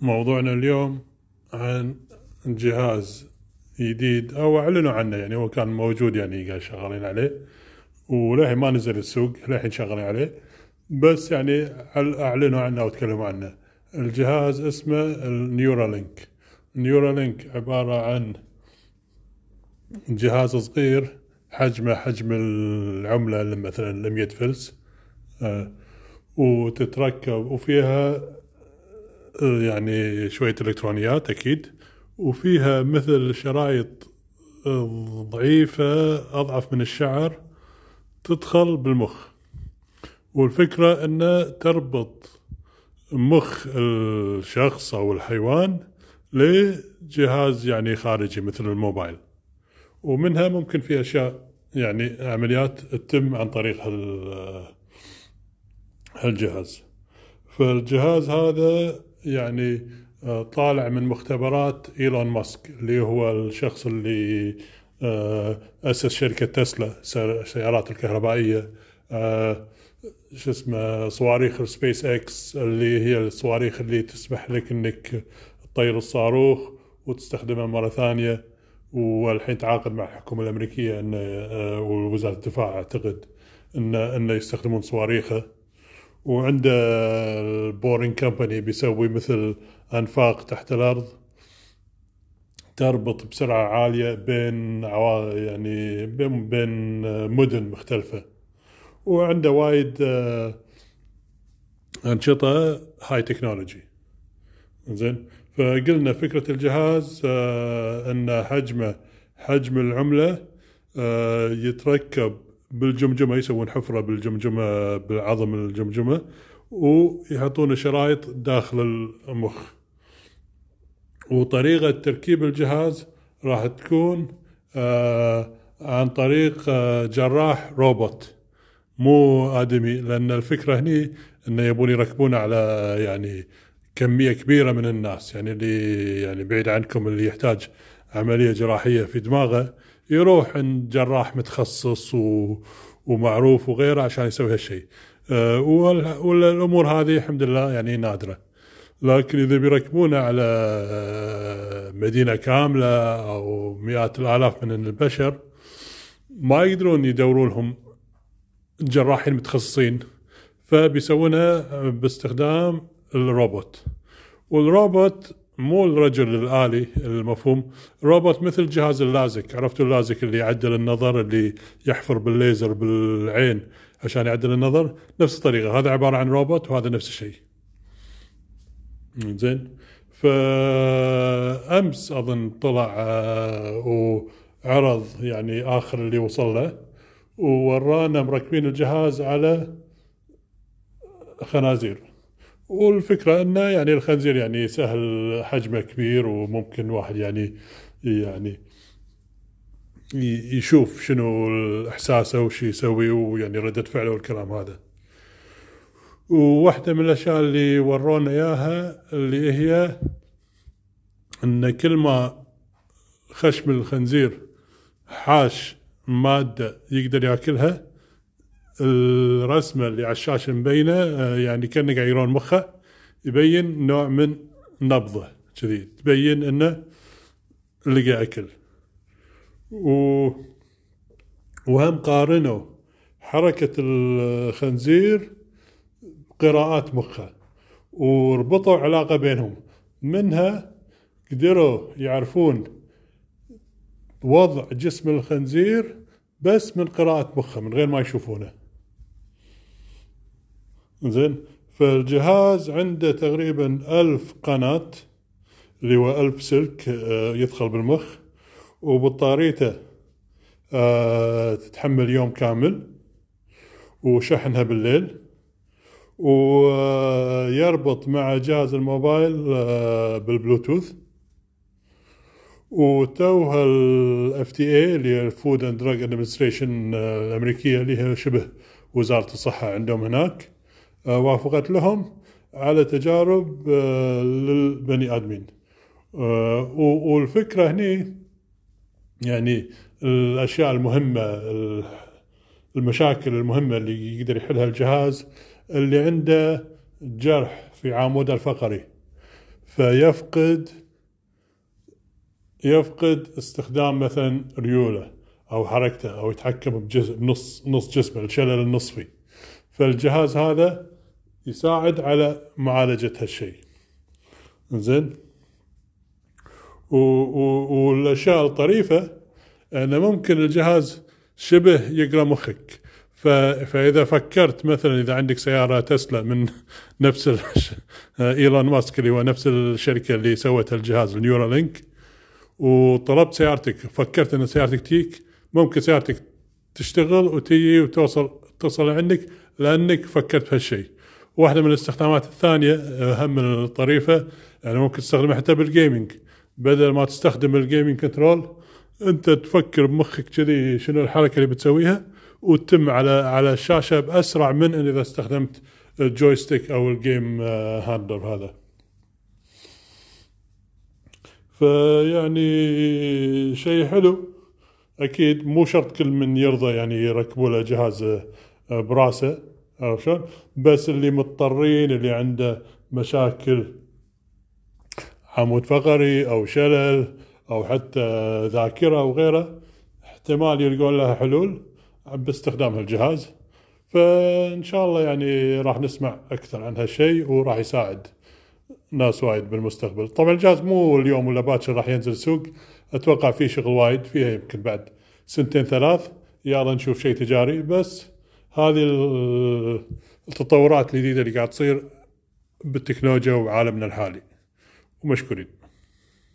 موضوعنا اليوم عن جهاز جديد أو أعلنوا عنه يعني هو كان موجود يعني قاعد شغالين عليه وللحين ما نزل السوق للحين شغالين عليه بس يعني أعلنوا عنه وتكلموا عنه؟ الجهاز اسمه ال Neuralink. ال Neuralink عبارة عن جهاز صغير حجمه حجم العملة مثلا 100 فلس آه، وتتركب وفيها يعني شوية إلكترونيات أكيد وفيها مثل شرايط ضعيفة أضعف من الشعر تدخل بالمخ. والفكرة أن تربط مخ الشخص أو الحيوان لجهاز يعني خارجي مثل الموبايل. ومنها ممكن في أشياء يعني عمليات تتم عن طريق هالجهاز. فالجهاز هذا يعني آه، طالع من مختبرات إيلون ماسك اللي هو الشخص اللي آه، أسس شركة تسلا السيارات الكهربائية. آه، شو اسمه صواريخ السبيس إكس اللي هي الصواريخ اللي تسمح لك إنك تطير الصاروخ وتستخدمه مرة ثانية. والحين تعاقد مع الحكومة الأمريكية انه ووزارة الدفاع أعتقد انه انه يستخدمون صواريخه وعنده البورين كمباني بيسوي مثل أنفاق تحت الأرض تربط بسرعة عالية بين يعني بين بين مدن مختلفة. وعنده وايد آه، أنشطة هاي تكنولوجي زين؟ فقلنا فكرة الجهاز آه، أن حجمه حجم العملة آه، يتركب بالجمجمة يسوون حفرة بالجمجمة بالعظم الجمجمة ويحطون شرايط داخل المخ. وطريقة تركيب الجهاز راح تكون آه عن طريق آه جراح روبوت. مو آدمي لأن الفكرة هني إنه يبون يركبونه على يعني كمية كبيرة من الناس. يعني اللي يعني بعيد عنكم اللي يحتاج عملية جراحية في دماغه يروح عند جراح متخصص و... ومعروف وغيره عشان يسوي هالشيء. أه والأمور هذه الحمد لله يعني نادرة. لكن إذا بيركبونه على مدينة كاملة أو مئات الآلاف من البشر ما يقدرون يدورون لهم جراحين متخصصين. فبيسوونها باستخدام الروبوت. والروبوت مو الرجل الآلي المفهوم روبوت مثل جهاز اللازك. عرفتوا اللازك اللي يعدل النظر اللي يحفر بالليزر بالعين عشان يعدل النظر؟ نفس الطريقة. هذا عبارة عن روبوت وهذا نفس الشيء. زين. فأمس أظن طلع آه، وعرض يعني آخر اللي وصل له وورانا مركبين الجهاز على خنازير. والفكرة انه يعني الخنزير يعني سهل حجمه كبير وممكن واحد يعني يعني يشوف شنو احساسه وش يسوي ويعني ردة فعله والكلام هذا. وواحدة من الأشياء اللي ورونا إياها اللي هي أن كل ما خشم الخنزير حاش مادة يقدر يأكلها الرسمة اللي على الشاشة مبينة آه، يعني كانه قاعد يرون مخة يبين نوع من نبضة كذي. تبين إنه لقى أكل. و وهم قارنوا حركة الخنزير قراءات مخة وربطوا علاقة بينهم. منها قدروا يعرفون وضع جسم الخنزير بس من قراءة مخة من غير ما يشوفونه. زين. فالجهاز عنده تقريبا ألف قناة اللي هو ألف سلك آه، يدخل بالمخ وبطاريته آه، تتحمل يوم كامل وشحنها بالليل ويربط مع جهاز الموبايل آه، بالبلوتوث. وتوها ال FDA اللي هي ال Food and Drug Administration الأمريكية اللي هي شبه وزارة الصحة عندهم هناك. وافقت لهم على تجارب آه، للبني آدمين. آه، والفكرة هني يعني الأشياء المهمة المشاكل المهمة اللي يقدر يحلها الجهاز اللي عنده جرح في عموده الفقري. فيفقد يفقد استخدام مثلا ريولة أو حركته أو يتحكم بجزء بنص نص جسمه الشلل النصفي. فالجهاز هذا يساعد على معالجة هالشيء. زين؟ والأشياء الطريفة انه ممكن الجهاز شبه يقرأ مخك. فإذا فكرت مثلا إذا عندك سيارة تسلا من نفس إيلون ماسك اللي هو نفس الشركة اللي سوت الجهاز ال Neuralink وطلبت سيارتك فكرت أن سيارتك تيك ممكن سيارتك تشتغل وتجي وتوصل توصل عندك لأنك فكرت بهالشيء. واحدة من الاستخدامات الثانية أهم من الطريفة يعني ممكن تستخدمها حتى بال gaming بدل ما تستخدم ال gaming control أنت تفكر بمخك كذي شنو الحركة اللي بتسويها وتتم على على الشاشة بأسرع من أن إذا استخدمت ال joystick أو ال game handler هذا. فيعني شيء حلو. أكيد مو شرط كل من يرضى يعني يركبوا له جهاز براسه. عرفت شلون؟ بس اللي مضطرين اللي عنده مشاكل عمود فقري أو شلل أو حتى ذاكرة وغيره احتمال يلقون لها حلول باستخدام هالجهاز. فإن شاء الله يعني راح نسمع أكثر عن هالشيء وراح يساعد ناس وايد بالمستقبل. طبعا الجهاز مو اليوم ولا باكر راح ينزل السوق أتوقع فيه شغل وايد فيها يمكن بعد سنتين ثلاث. يلا نشوف شيء تجاري بس هذه التطورات الجديدة اللي قاعد تصير بالتكنولوجيا وعالمنا الحالي. ومشكورين.